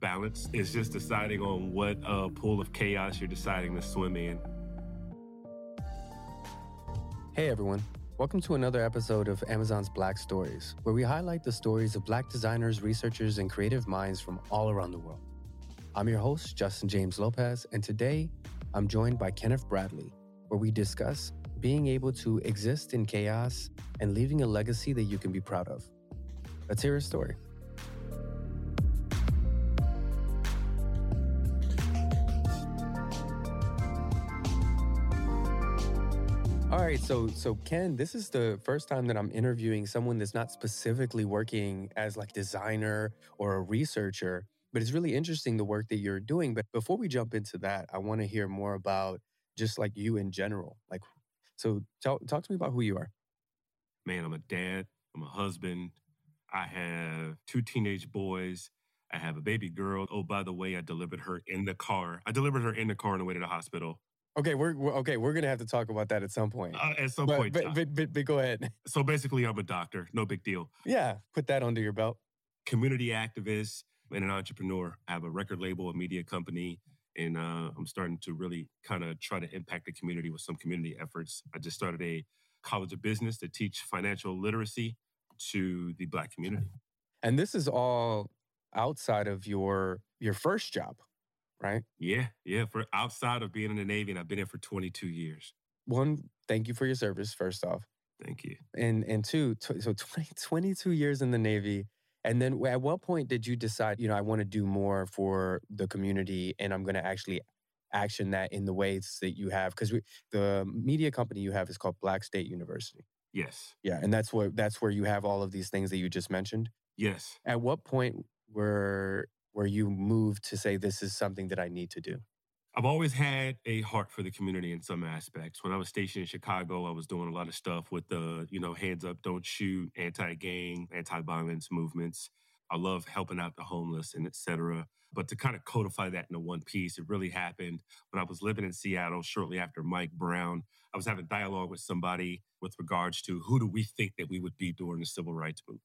Balance is just deciding on what uh, pool of chaos you're deciding to swim in. Hey everyone, welcome to another episode of Amazon's Black Stories, where we highlight the stories of Black designers, researchers, and creative minds from all around the world. I'm your host, Justin James Lopez, and today I'm joined by Kenneth Bradley, where we discuss being able to exist in chaos and leaving a legacy that you can be proud of. Let's hear his story. Right, so so Ken, this is the first time that I'm interviewing someone that's not specifically working as like designer or a researcher, but it's really interesting the work that you're doing. But before we jump into that, I want to hear more about just like you in general. Like, so talk talk to me about who you are. Man, I'm a dad. I'm a husband. I have two teenage boys. I have a baby girl. Oh, by the way, I delivered her in the car. I delivered her in the car on the way to the hospital. Okay, we're, we're okay. We're gonna have to talk about that at some point. Uh, at some but, point. but, but, but, but go ahead. so basically, I'm a doctor. No big deal. Yeah, put that under your belt. Community activist and an entrepreneur. I have a record label, a media company, and uh, I'm starting to really kind of try to impact the community with some community efforts. I just started a college of business to teach financial literacy to the Black community. And this is all outside of your your first job, right? Yeah, yeah. For outside of being in the Navy, and I've been here for 22 years. One, thank you for your service, first off. Thank you. And and two, so 20, 22 years in the Navy. And then at what point did you decide, you know, I want to do more for the community and I'm going to actually action that in the ways that you have? Because the media company you have is called Black State University. Yes. Yeah. And that's what that's where you have all of these things that you just mentioned. Yes. At what point were were you moved to say this is something that I need to do? I've always had a heart for the community in some aspects. When I was stationed in Chicago, I was doing a lot of stuff with the, you know, hands up, don't shoot, anti-gang, anti-violence movements. I love helping out the homeless and et cetera. But to kind of codify that into one piece, it really happened when I was living in Seattle shortly after Mike Brown. I was having dialogue with somebody with regards to who do we think that we would be during the civil rights movement?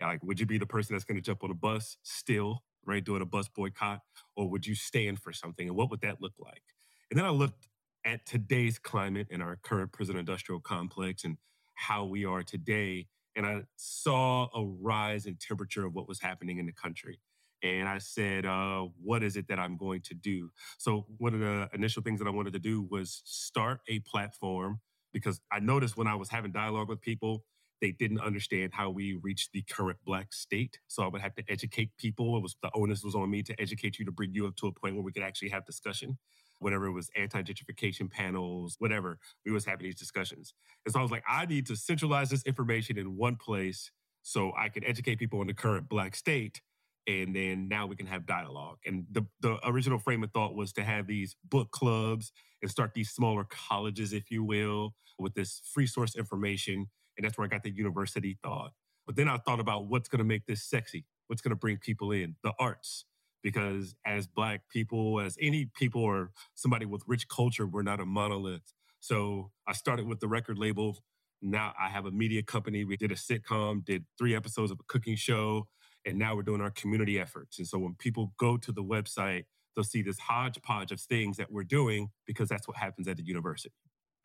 Like, would you be the person that's going to jump on a bus still, right, doing a bus boycott? Or would you stand for something? And what would that look like? And then I looked at today's climate and our current prison industrial complex and how we are today. And I saw a rise in temperature of what was happening in the country. And I said, uh, what is it that I'm going to do? So, one of the initial things that I wanted to do was start a platform because I noticed when I was having dialogue with people, they didn't understand how we reached the current black state. So I would have to educate people. It was the onus was on me to educate you to bring you up to a point where we could actually have discussion. Whatever it was anti-gentrification panels, whatever, we was having these discussions. And so I was like, I need to centralize this information in one place so I can educate people on the current black state. And then now we can have dialogue. And the, the original frame of thought was to have these book clubs and start these smaller colleges, if you will, with this free source information and that's where I got the university thought. But then I thought about what's going to make this sexy, what's going to bring people in, the arts. Because as Black people, as any people or somebody with rich culture, we're not a monolith. So I started with the record label. Now I have a media company. We did a sitcom, did three episodes of a cooking show, and now we're doing our community efforts. And so when people go to the website, they'll see this hodgepodge of things that we're doing because that's what happens at the university.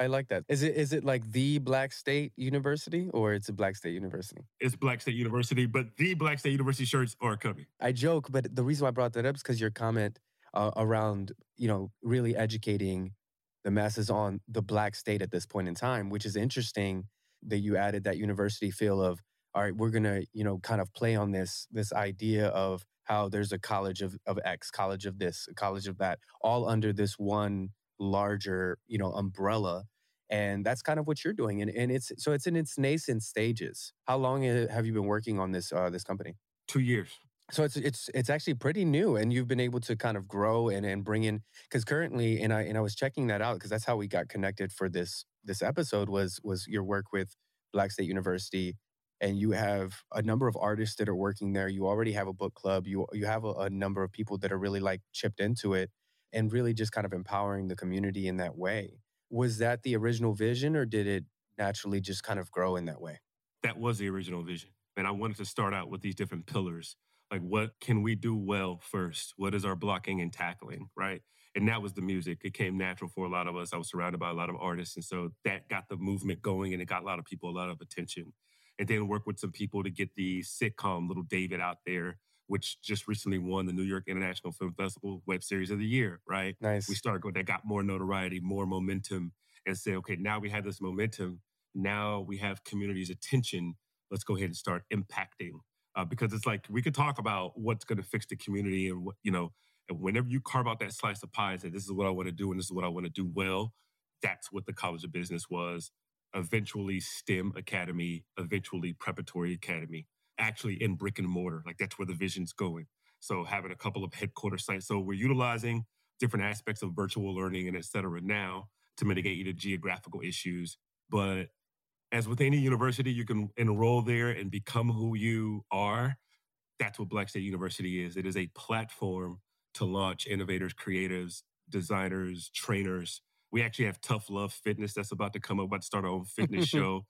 I like that. Is it is it like the Black State University or it's a Black State University? It's Black State University, but the Black State University shirts are coming. I joke, but the reason why I brought that up is because your comment uh, around you know really educating the masses on the Black State at this point in time, which is interesting that you added that university feel of all right, we're gonna you know kind of play on this this idea of how there's a college of of X, college of this, college of that, all under this one larger you know umbrella and that's kind of what you're doing and, and it's so it's in its nascent stages. How long have you been working on this uh, this company? Two years. So it's it's it's actually pretty new and you've been able to kind of grow and, and bring in because currently and i and i was checking that out because that's how we got connected for this this episode was was your work with black state university and you have a number of artists that are working there. You already have a book club. You you have a, a number of people that are really like chipped into it and really just kind of empowering the community in that way. Was that the original vision or did it naturally just kind of grow in that way? That was the original vision. And I wanted to start out with these different pillars Like, what can we do well first? What is our blocking and tackling, right? And that was the music. It came natural for a lot of us. I was surrounded by a lot of artists. And so that got the movement going and it got a lot of people a lot of attention. And then work with some people to get the sitcom Little David out there, which just recently won the New York International Film Festival Web Series of the Year, right? Nice. We started going, that got more notoriety, more momentum, and say, okay, now we have this momentum. Now we have community's attention. Let's go ahead and start impacting. Uh, because it's like we could talk about what's going to fix the community and what, you know, and whenever you carve out that slice of pie and say, this is what I want to do and this is what I want to do well, that's what the College of Business was. Eventually, STEM Academy, eventually, Preparatory Academy, actually in brick and mortar. Like that's where the vision's going. So, having a couple of headquarter sites. So, we're utilizing different aspects of virtual learning and et cetera now to mitigate either geographical issues. But as with any university, you can enroll there and become who you are. That's what Black State University is. It is a platform to launch innovators, creatives, designers, trainers. We actually have Tough Love Fitness that's about to come up, about to start our own fitness show.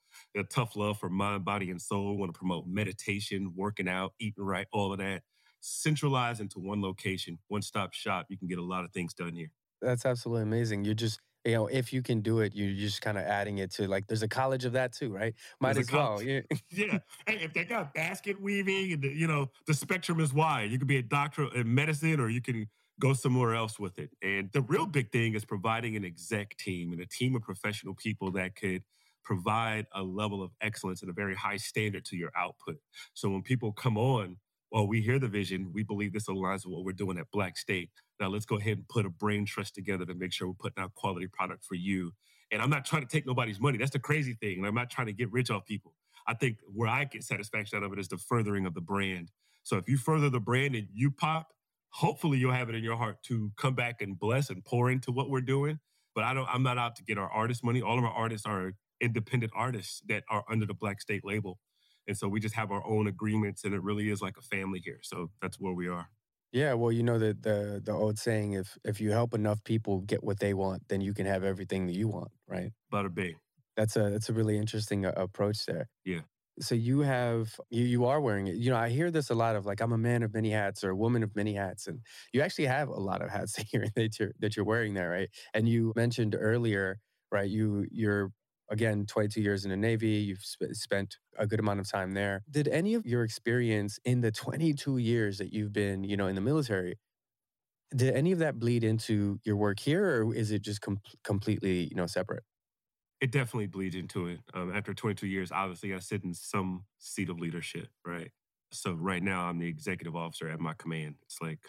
Tough Love for mind, body, and soul. We want to promote meditation, working out, eating right, all of that. Centralized into one location, one stop shop. You can get a lot of things done here. That's absolutely amazing. You're just you know, if you can do it, you're just kind of adding it to like there's a college of that too, right? Might there's as well. Yeah. yeah. Hey, if they got basket weaving and you know, the spectrum is wide. You could be a doctor in medicine or you can go somewhere else with it. And the real big thing is providing an exec team and a team of professional people that could provide a level of excellence and a very high standard to your output. So when people come on, well, we hear the vision, we believe this aligns with what we're doing at Black State. Now let's go ahead and put a brain trust together to make sure we're putting out quality product for you. And I'm not trying to take nobody's money. That's the crazy thing. I'm not trying to get rich off people. I think where I get satisfaction out of it is the furthering of the brand. So if you further the brand and you pop, hopefully you'll have it in your heart to come back and bless and pour into what we're doing. But I don't I'm not out to get our artist money. All of our artists are independent artists that are under the Black State label. And so we just have our own agreements and it really is like a family here. So that's where we are. Yeah, well, you know the the the old saying: if if you help enough people get what they want, then you can have everything that you want, right? Bada bing. That's a that's a really interesting uh, approach there. Yeah. So you have you you are wearing it. You know, I hear this a lot of like I'm a man of many hats or a woman of many hats, and you actually have a lot of hats here that you're that you're wearing there, right? And you mentioned earlier, right? You you're again 22 years in the navy you've sp- spent a good amount of time there did any of your experience in the 22 years that you've been you know in the military did any of that bleed into your work here or is it just com- completely you know separate it definitely bleeds into it um, after 22 years obviously i sit in some seat of leadership right so right now i'm the executive officer at my command it's like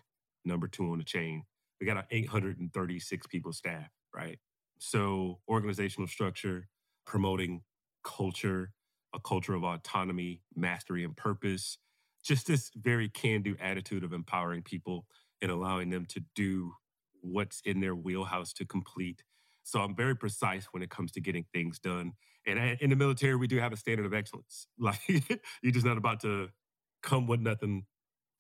number two on the chain we got an 836 people staff right so organizational structure promoting culture, a culture of autonomy, mastery, and purpose. Just this very can do attitude of empowering people and allowing them to do what's in their wheelhouse to complete. So I'm very precise when it comes to getting things done. And in the military, we do have a standard of excellence. Like you're just not about to come with nothing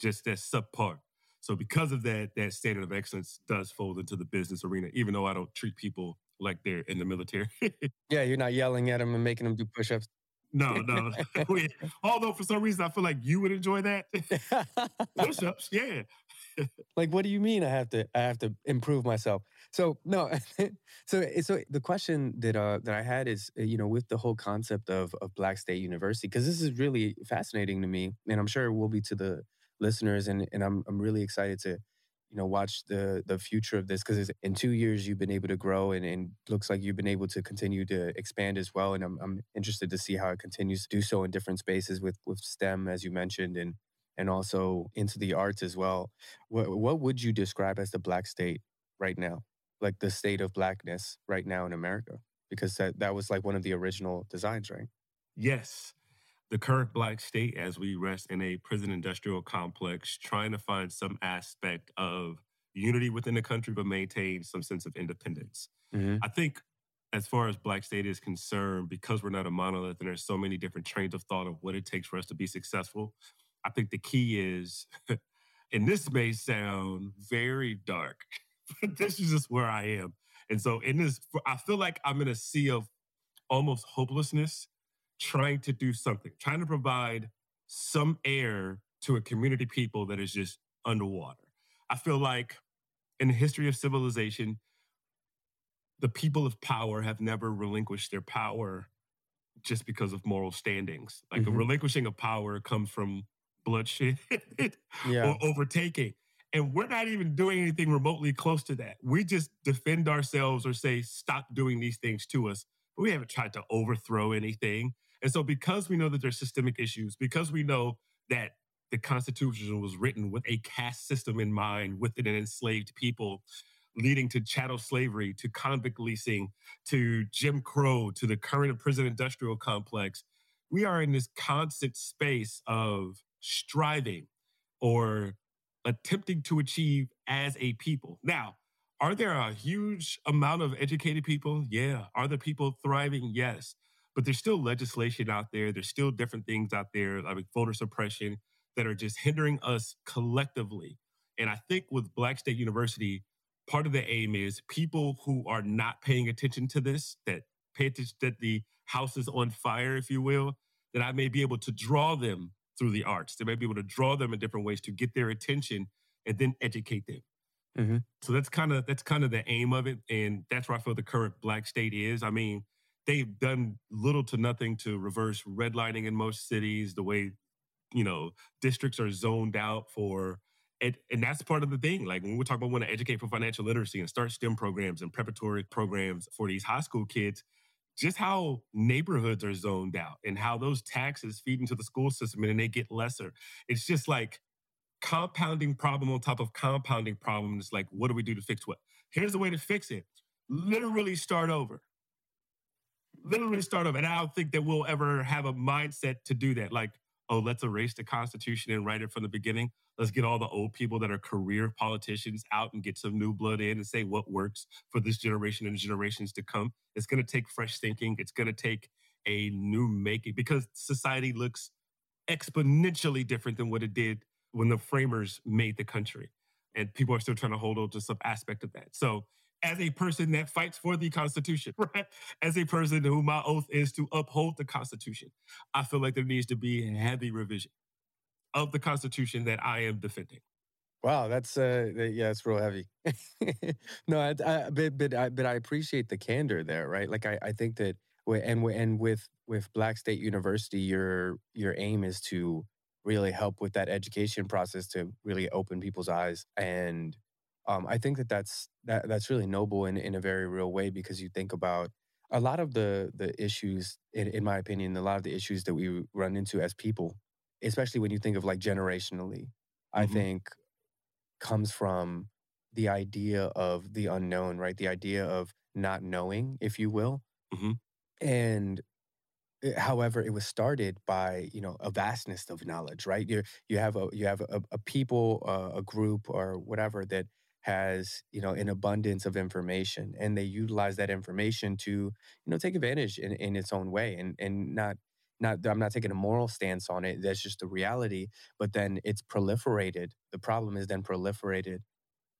just that's subpar. So because of that, that standard of excellence does fold into the business arena, even though I don't treat people like they're in the military. yeah, you're not yelling at them and making them do push-ups. No, no. Although for some reason I feel like you would enjoy that. push-ups, yeah. Like, what do you mean I have to I have to improve myself? So no, so eh, so the question that uh that I had is eh, you know with the whole concept of of Black State University because this is really fascinating to me and I'm sure it will be to the listeners and and I'm I'm really excited to you know watch the the future of this because in two years you've been able to grow and, and looks like you've been able to continue to expand as well and I'm, I'm interested to see how it continues to do so in different spaces with with stem as you mentioned and and also into the arts as well what, what would you describe as the black state right now like the state of blackness right now in america because that, that was like one of the original designs right yes the current black state as we rest in a prison industrial complex, trying to find some aspect of unity within the country, but maintain some sense of independence. Mm-hmm. I think as far as black state is concerned, because we're not a monolith and there's so many different trains of thought of what it takes for us to be successful, I think the key is, and this may sound very dark, but this is just where I am. And so in this, I feel like I'm in a sea of almost hopelessness trying to do something, trying to provide some air to a community people that is just underwater. I feel like in the history of civilization, the people of power have never relinquished their power just because of moral standings. Like mm-hmm. a relinquishing of power comes from bloodshed yeah. or overtaking. And we're not even doing anything remotely close to that. We just defend ourselves or say, stop doing these things to us. But we haven't tried to overthrow anything. And so, because we know that there's systemic issues, because we know that the Constitution was written with a caste system in mind within an enslaved people, leading to chattel slavery, to convict leasing, to Jim Crow, to the current prison industrial complex. We are in this constant space of striving or attempting to achieve as a people. Now, are there a huge amount of educated people? Yeah. Are the people thriving? Yes. But there's still legislation out there. There's still different things out there, like voter suppression, that are just hindering us collectively. And I think with Black State University, part of the aim is people who are not paying attention to this, that pay attention that the house is on fire, if you will, that I may be able to draw them through the arts. They may be able to draw them in different ways to get their attention and then educate them. Mm-hmm. So that's kind of that's kind of the aim of it, and that's where I feel the current black state is. I mean, they've done little to nothing to reverse redlining in most cities. The way you know districts are zoned out for and, and that's part of the thing. Like when we talk about want to educate for financial literacy and start STEM programs and preparatory programs for these high school kids, just how neighborhoods are zoned out and how those taxes feed into the school system and then they get lesser. It's just like compounding problem on top of compounding problems. Like, what do we do to fix what? Here's the way to fix it literally start over. Literally start over. And I don't think that we'll ever have a mindset to do that. Like, oh, let's erase the Constitution and write it from the beginning. Let's get all the old people that are career politicians out and get some new blood in and say what works for this generation and generations to come. It's going to take fresh thinking. It's going to take a new making because society looks exponentially different than what it did when the framers made the country. And people are still trying to hold on to some aspect of that. So, as a person that fights for the Constitution, right? As a person who my oath is to uphold the Constitution, I feel like there needs to be a heavy revision of the Constitution that I am defending. Wow, that's uh, yeah, it's real heavy. no, I, I, but but I, but I appreciate the candor there, right? Like I, I think that and and with with Black State University, your your aim is to really help with that education process to really open people's eyes, and um, I think that that's that that's really noble in in a very real way because you think about a lot of the the issues, in, in my opinion, a lot of the issues that we run into as people especially when you think of like generationally, mm-hmm. I think comes from the idea of the unknown, right? The idea of not knowing, if you will. Mm-hmm. And eh, however it was started by you know a vastness of knowledge right you you have a you have a, a people uh, a group or whatever that has you know an abundance of information and they utilize that information to you know take advantage in, in its own way and and not not I'm not taking a moral stance on it. That's just the reality. But then it's proliferated. The problem is then proliferated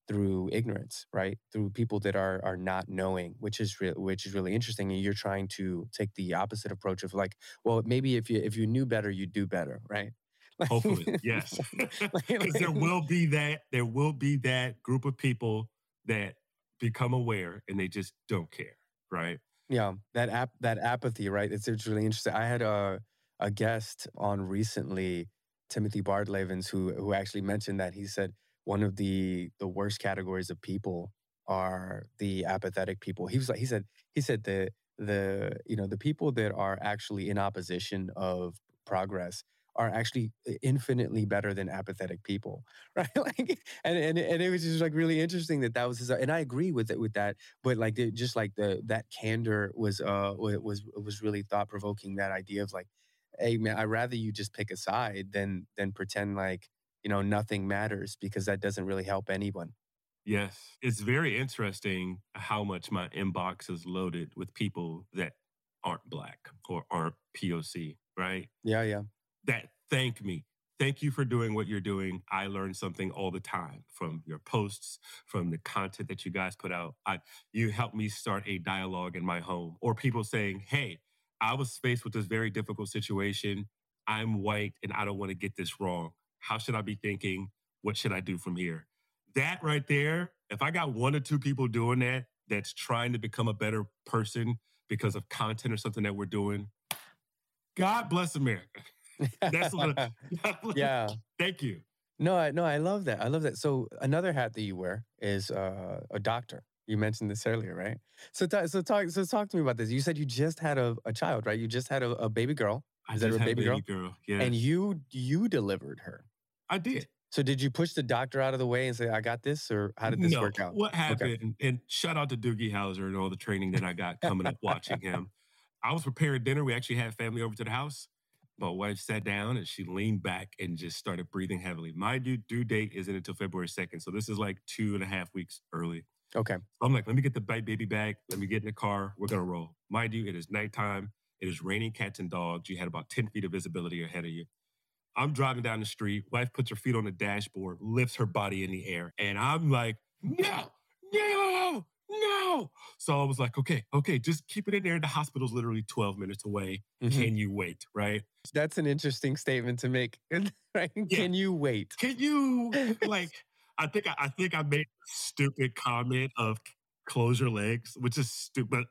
through ignorance, right? Through people that are are not knowing, which is re- which is really interesting. And you're trying to take the opposite approach of like, well, maybe if you if you knew better, you'd do better, right? Hopefully, yes. Because there will be that there will be that group of people that become aware and they just don't care, right? Yeah, that app that apathy, right? It's, it's really interesting. I had a a guest on recently, Timothy Bardlavens, who who actually mentioned that he said one of the the worst categories of people are the apathetic people. He was like he said he said the the you know the people that are actually in opposition of progress are actually infinitely better than apathetic people, right? like, and, and and it was just like really interesting that that was his, and I agree with it with that. But like, the, just like the that candor was uh was was really thought provoking. That idea of like, hey man, I'd rather you just pick a side than than pretend like you know nothing matters because that doesn't really help anyone. Yes, it's very interesting how much my inbox is loaded with people that aren't black or aren't POC, right? Yeah, yeah that thank me. Thank you for doing what you're doing. I learn something all the time from your posts, from the content that you guys put out. I, you helped me start a dialogue in my home, or people saying, Hey, I was faced with this very difficult situation. I'm white and I don't want to get this wrong. How should I be thinking? What should I do from here? That right there, if I got one or two people doing that, that's trying to become a better person because of content or something that we're doing, God bless America. That's what. Yeah. Thank you. No, I, no, I love that. I love that. So another hat that you wear is uh, a doctor. You mentioned this earlier, right? So, t- so talk, so talk to me about this. You said you just had a, a child, right? You just had a, a baby girl. I Is that a baby, baby girl? girl? Yeah. And you you delivered her. I did. So did you push the doctor out of the way and say, "I got this," or how did this no. work out? What happened? Okay. And shout out to Doogie Howser and all the training that I got coming up watching him. I was preparing dinner. We actually had family over to the house. My wife sat down and she leaned back and just started breathing heavily. My due, due date isn't until February 2nd. So this is like two and a half weeks early. Okay. So I'm like, let me get the baby bag. Let me get in the car. We're going to roll. Mind you, it is nighttime. It is raining cats and dogs. You had about 10 feet of visibility ahead of you. I'm driving down the street. Wife puts her feet on the dashboard, lifts her body in the air. And I'm like, no, no, no. So I was like, okay, okay, just keep it in there. The hospital's literally 12 minutes away. Mm-hmm. Can you wait? Right. That's an interesting statement to make. right? Yeah. Can you wait? Can you like I think I, I think I made a stupid comment of close your legs, which is stupid.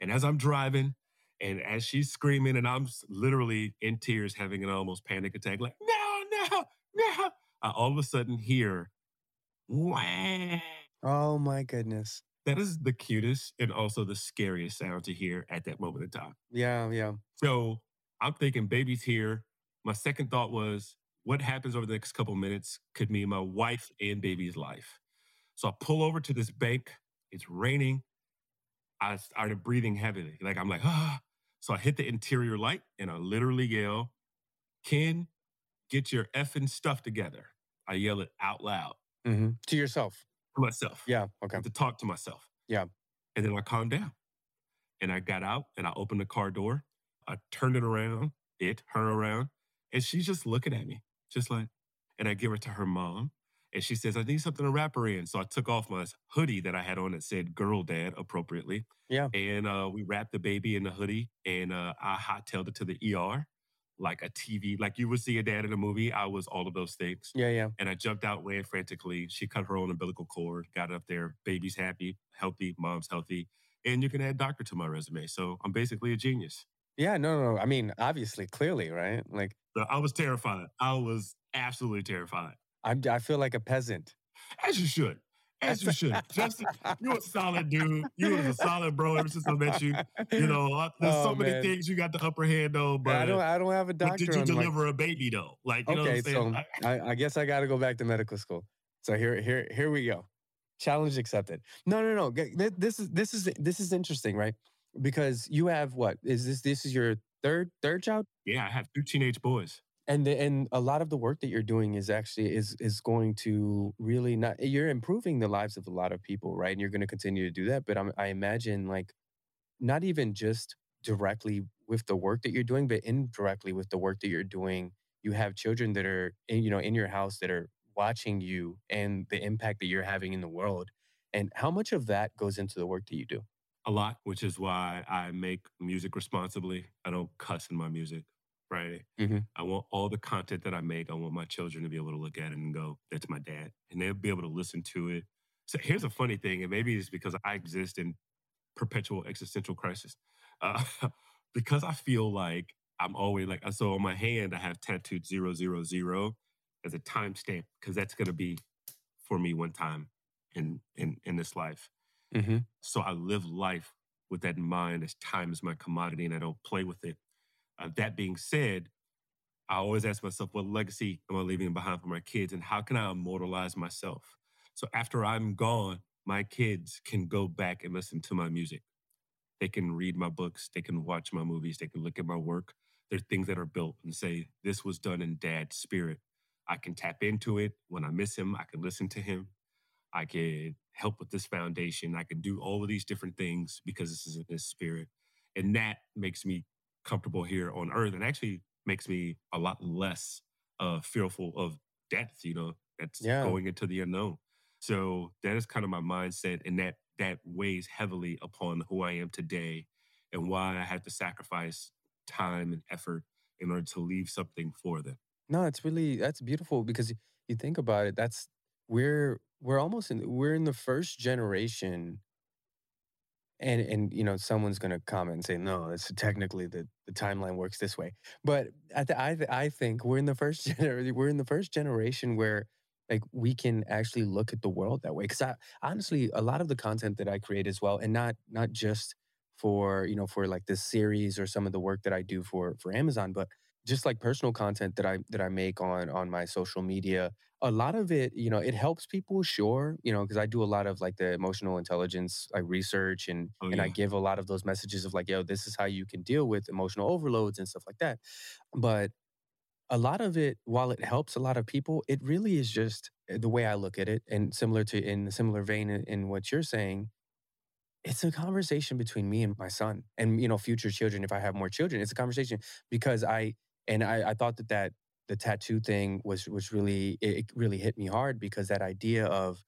And as I'm driving, and as she's screaming, and I'm literally in tears, having an almost panic attack, like, no, no, no. I all of a sudden hear, wah. Oh my goodness. That is the cutest and also the scariest sound to hear at that moment in time. Yeah, yeah. So I'm thinking, baby's here. My second thought was, what happens over the next couple minutes could mean my wife and baby's life. So I pull over to this bank. It's raining. I started breathing heavily. Like I'm like, ah. So I hit the interior light and I literally yell, Ken, get your effing stuff together. I yell it out loud. Mm-hmm. To yourself. To myself. Yeah. Okay. To talk to myself. Yeah. And then I calmed down. And I got out and I opened the car door. I turned it around, it, her around, and she's just looking at me, just like, and I give her to her mom. And she says, I need something to wrap her in. So I took off my hoodie that I had on that said girl dad appropriately. Yeah. And uh, we wrapped the baby in the hoodie and uh, I hightailed it to the ER like a TV, like you would see a dad in a movie. I was all of those things. Yeah, yeah. And I jumped out, ran frantically. She cut her own umbilical cord, got up there. Baby's happy, healthy, mom's healthy. And you can add doctor to my resume. So I'm basically a genius. Yeah, no, no. I mean, obviously, clearly, right? Like, so I was terrified. I was absolutely terrified. I'm, I feel like a peasant. As you should. As you should. Justin, you're a solid dude. You was a solid bro ever since I met you. You know, there's oh, so many man. things you got the upper hand on, but I don't I don't have a doctor. did you deliver my... a baby though? Like, you okay, so I, I guess I gotta go back to medical school. So here, here, here we go. Challenge accepted. No, no, no. This is this is this is interesting, right? Because you have what? Is this this is your third third child? Yeah, I have two teenage boys and the, and a lot of the work that you're doing is actually is is going to really not you're improving the lives of a lot of people right? And you're going to continue to do that but I'm, i imagine like not even just directly with the work that you're doing but indirectly with the work that you're doing you have children that are you know in your house that are watching you and the impact that you're having in the world and how much of that goes into the work that you do? A lot which is why i make music responsibly. I don't cuss in my music right? Mm-hmm. I want all the content that I make, I want my children to be able to look at it and go, that's my dad. And they'll be able to listen to it. So here's a funny thing, and maybe it's because I exist in perpetual existential crisis. Uh, because I feel like I'm always like, so on my hand, I have tattooed zero, zero, zero as a timestamp, because that's going to be for me one time in, in, in this life. Mm-hmm. So I live life with that in mind as time is my commodity and I don't play with it. Uh, that being said, I always ask myself, what legacy am I leaving behind for my kids and how can I immortalize myself? So after I'm gone, my kids can go back and listen to my music. They can read my books, they can watch my movies, they can look at my work. There are things that are built and say, this was done in dad's spirit. I can tap into it. When I miss him, I can listen to him. I can help with this foundation. I can do all of these different things because this is in his spirit. And that makes me comfortable here on earth and actually makes me a lot less uh, fearful of death, you know, that's yeah. going into the unknown. So that is kind of my mindset and that that weighs heavily upon who I am today and why I had to sacrifice time and effort in order to leave something for them. No, it's really that's beautiful because you think about it, that's we're we're almost in we're in the 1st generation and and, you know, someone's gonna comment and say, "No, it's technically the the timeline works this way." But I I I think we're in the 1st gener we're in the 1st generation where, like, we can actually look at the world that way, 'cause I honestly, a lot of the content that I create as well, and not not just for, you know, for, like, this series or some of the work that I do for for Amazon, but just, like, personal content that I that I make on on my social media, a lot of it, you know, it helps people, sure, you know, because I do a lot of, like, the emotional intelligence, like, research, and Oh, and I give a lot of those messages of, like, "Yo, this is how you can deal with emotional overloads," and stuff like that. But a lot of it, while it helps a lot of people, it really is just eh, the way I look at it, and similar to in a similar vein in in what you're saying, it's a conversation between me and my son, and, you know, future children, if I have more children, it's a conversation because I and I I thought that that the tattoo thing was was really it really hit me hard because that idea of,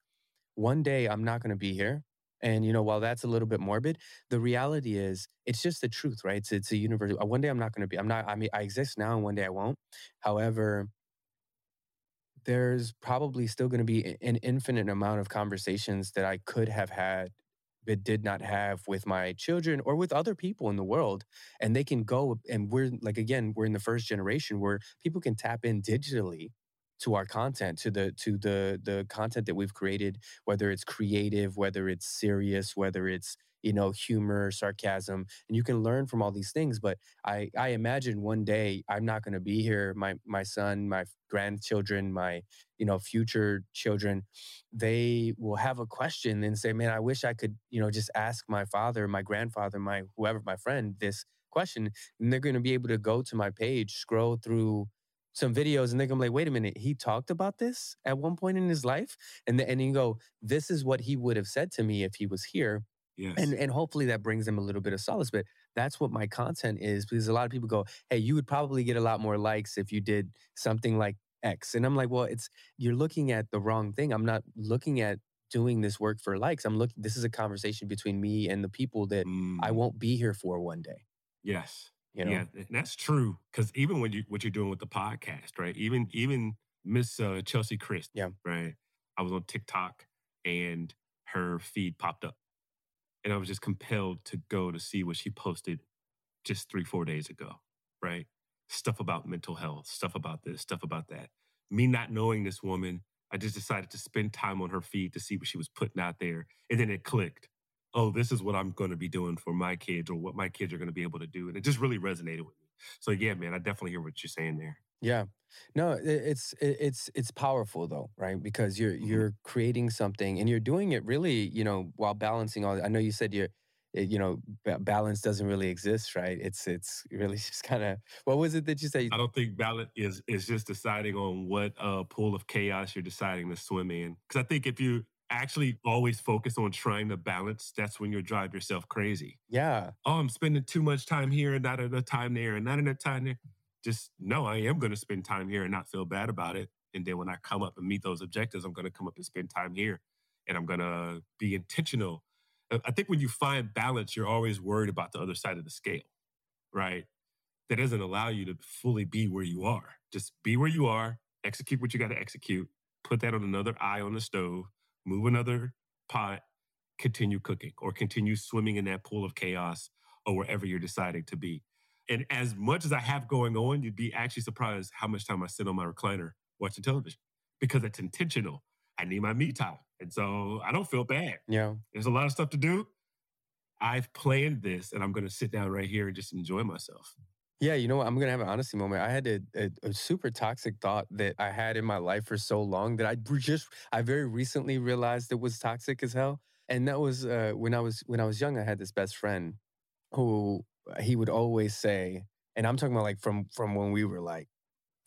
one day I'm not gonna be here, and, you know, while that's a little bit morbid, the reality is, it's just the truth, right? It's it's a univer uh, one day I'm not gonna be I'm not I mean, I exist now and one day I won't. However there's probably still gonna be an infinite amount of conversations that I could have had, but did not have with my children or with other people in the world, and they can go and we're like, again, we're in the 1st generation where people can tap in digitally to our content, to the to the the content that we've created, whether it's creative, whether it's serious, whether it's, you know, humor, sarcasm, and you can learn from all these things, but I I imagine one day I'm not gonna be here, my my son, my grandchildren, my, you know, future children, they will have a question and say, "Man, I wish I could, you know, just ask my father, my grandfather, my whoever, my friend this question," and they're gonna be able to go to my page, scroll through some videos, and they're gonna be like, "Wait a minute, he talked about this at one point in his life?" And the and you go, "This is what he would have said to me if he was here," Yes. and hopefully that brings them a little bit of solace, but that's what my content is, because a lot of people go, "Hey, you would probably get a lot more likes if you did something like X," and I'm like, "Well, it's you're looking at the wrong thing, I'm not looking at doing this work for likes, I'm looking this is a conversation between me and the people that I Mm. won't be here for one day." Yes. You Yeah, know? and that's true, 'cause even when you what you're doing with the podcast, right? Even even Miss, uh, Chelsea Christ, Yeah. right? I was on TikTok, and her feed popped up, and I was just compelled to go to see what she posted just 3, 4 days ago, right? Stuff about mental health, stuff about this, stuff about that. Me not knowing this woman, I just decided to spend time on her feed to see what she was putting out there, and then it clicked. "Oh, this is what I'm gonna be doing for my kids or what my kids are gonna be able to do," and it just really resonated with me. So, yeah, man, I definitely hear what you're saying there. Yeah. No, it's it's it's powerful though, right? Because you're Mhm. you're creating something, and you're doing it really, you know, while balancing all I know you said you're eh, you know, balance doesn't really exist, right? It's it's really just kinda what was it that you say? I don't think balance is is just deciding on what, uh, pool of chaos you're deciding to swim in. Because I think if you actually always focus on trying to balance, that's when you'll drive yourself crazy. Yeah. "Oh, I'm spending too much time here and not enough time there, and not enough time there." Just, know I am gonna spend time here and not feel bad about it, and then when I come up and meet those objectives, I'm gonna come up and spend time here, and I'm gonna be intentional." I think when you find balance, you're always worried about the other side of the scale, right? That doesn't allow you to fully be where you are. Just be where you are, execute what you gotta execute, put that on another eye on the stove, move another pot, continue cooking, or continue swimming in that pool of chaos, or wherever you're deciding to be. And as much as I have going on, you'd be actually surprised how much time I sit on my recliner watching television, because it's intentional. I need my me time, and so I don't feel bad. Yeah. There's a lot of stuff to do. I've planned this, and I'm gonna sit down right here and just enjoy myself. Yeah, you know what? I'm gonna have an honesty moment. I had a a a super toxic thought that I had in my life for so long that I just I very recently realized it was toxic as hell, and that was, uh, when I was when I was young, I had this best friend who he would always say and I'm talking about, like, from from when we were, like,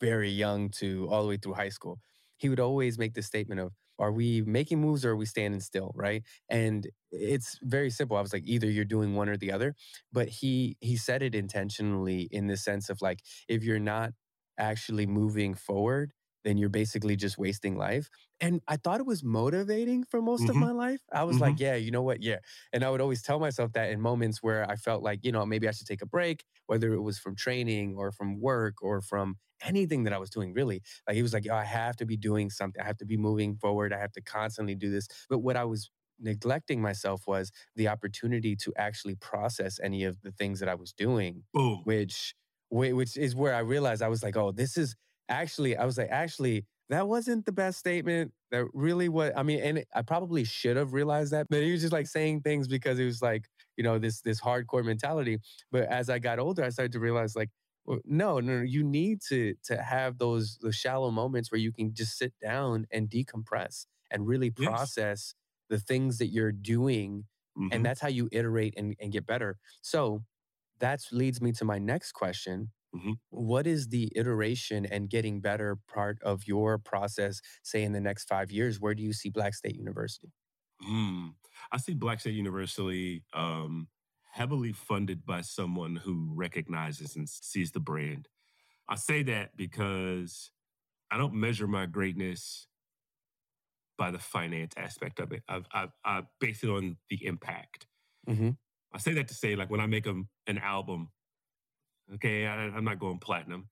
very young to all the way through high school. He would always make the statement of, "Are we making moves or are we standing still?" Right? And it's very simple. I was like, "Either you're doing one or the other." But he he said it intentionally in the sense of, like, if you're not actually moving forward, then you're basically just wasting life. And I thought it was motivating for most of Mhm. my life. I was Mhm. like, yeah, you know what? Yeah. And I would always tell myself that in moments where I felt like, you know, maybe I should take a break, whether it was from training or from work or from anything that I was doing, really. Like he was like, oh, I have to be doing something. I have to be moving forward. I have to constantly do this. But what I was neglecting myself was the opportunity to actually process any of the things that I was doing Boom. which whi- which is where I realized I was like, oh, this is actually, I was like, actually, that wasn't the best statement. That really what I mean, and I probably should have realized that, but he was just like saying things because it was like, you know, this this hardcore mentality. But as I got older, I started to realize like, well, no, no, you need to to have those the shallow moments where you can just sit down and decompress and really Yes. process the things that you're doing Mhm. and that's how you iterate and, and get better so that leads me to my next question Mhm. What is the iteration and getting better part of your process say in the next five years where do you see black state university Mm. I see Black State University um, heavily funded by someone who recognizes and sees the brand. I say that because I don't measure my greatness by the finance aspect of it. I, I, I base it on the impact. mm-hmm. I say that to say, like, when I make a, an album, okay, I, I'm not going platinum,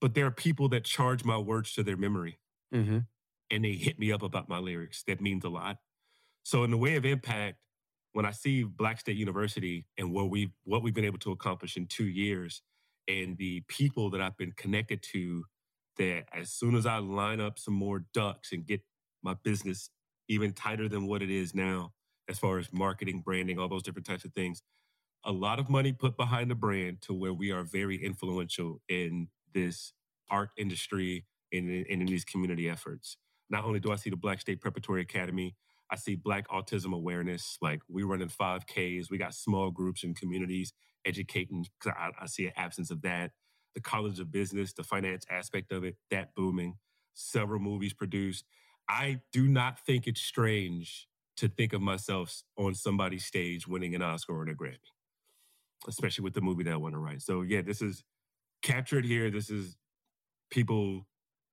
but there are people that charge my words to their memory Mm-hmm. and they hit me up about my lyrics. That means a lot. So in the way of impact, when I see Black State University and what we what we've been able to accomplish in two years, and the people that I've been connected to, that as soon as I line up some more ducks and get my business even tighter than what it is now, as far as marketing, branding, all those different types of things, a lot of money put behind the brand to where we are very influential in this art industry and in, and in these community efforts. Not only do I see the Black State Preparatory Academy, I see Black autism awareness. Like we running 5Ks, we got small groups and communities educating. 'cause I, I see an absence of that. The College of Business, the finance aspect of it, that booming. Several movies produced. I do not think it's strange to think of myself on somebody's stage winning an Oscar or a Grammy, especially with the movie that I want to write. So yeah, this is captured here. This is people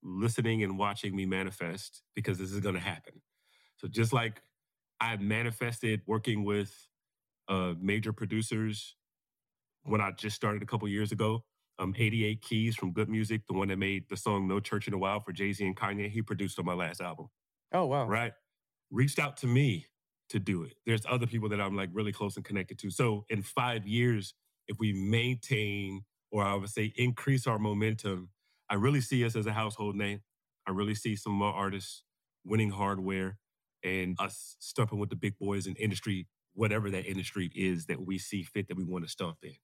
listening and watching me manifest because this is going to happen. So just like I manifested working with uh, major producers when I just started a couple years ago. Um, 88 Keys from Good Music, the one that made the song No Church in a While for Jay Z and Kanye, he produced on my last album, oh wow right? Reached out to me to do it. There's other people that I'm like really close and connected to. So in five years, if we maintain or I would say increase our momentum, I really see us as a household name. I really see some more artists winning hardware and us stumping with the big boys in industry, whatever that industry is that we see fit that we want to stomp in.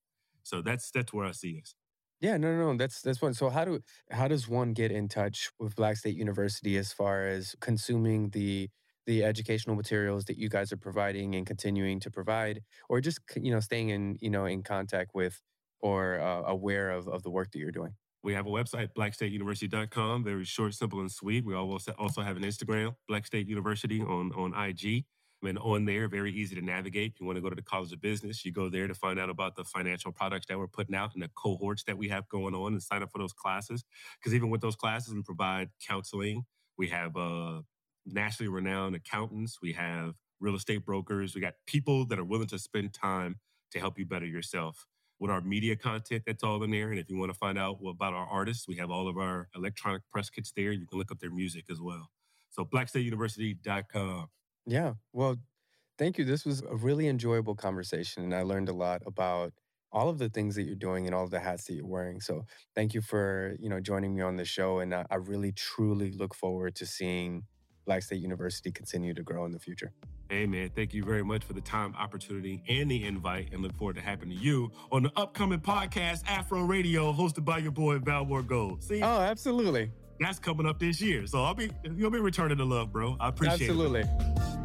So that's that's where I see us. Yeah, no, no, no, that's that's one. So how do how does one get in touch with Black State University as far as consuming the the educational materials that you guys are providing and continuing to provide, or just you know staying in you know in contact with or uh, aware of of the work that you're doing? We have a website, blackstateuniversity.com, very short, simple, and sweet. We also also have an Instagram, Black State University on, on IG. And on there, very easy to navigate. If you want to go to the College of Business, you go there to find out about the financial products that we're putting out and the cohorts that we have going on and sign up for those classes. Because even with those classes, we provide counseling. We have uh, nationally renowned accountants. We have real estate brokers. We got people that are willing to spend time to help you better yourself with our media content that's all in there. And if you want to find out about our artists, we have all of our electronic press kits there. You can look up their music as well. So blackstateuniversity.com. Yeah. Well, thank you. This was a really enjoyable conversation, and I learned a lot about all of the things that you're doing and all of the hats that you're wearing. So thank you for you know joining me on the show, and I, I really truly look forward to seeing Black State University continue to grow in the future. Hey man, thank you very much for the time, opportunity, and the invite, and look forward to happening to you on the upcoming podcast Afro Radio, hosted by your boy Valmore Gold. See, Oh, absolutely, that's coming up this year, so I'll be you'll be returning the love, bro. I appreciate it. absolutely.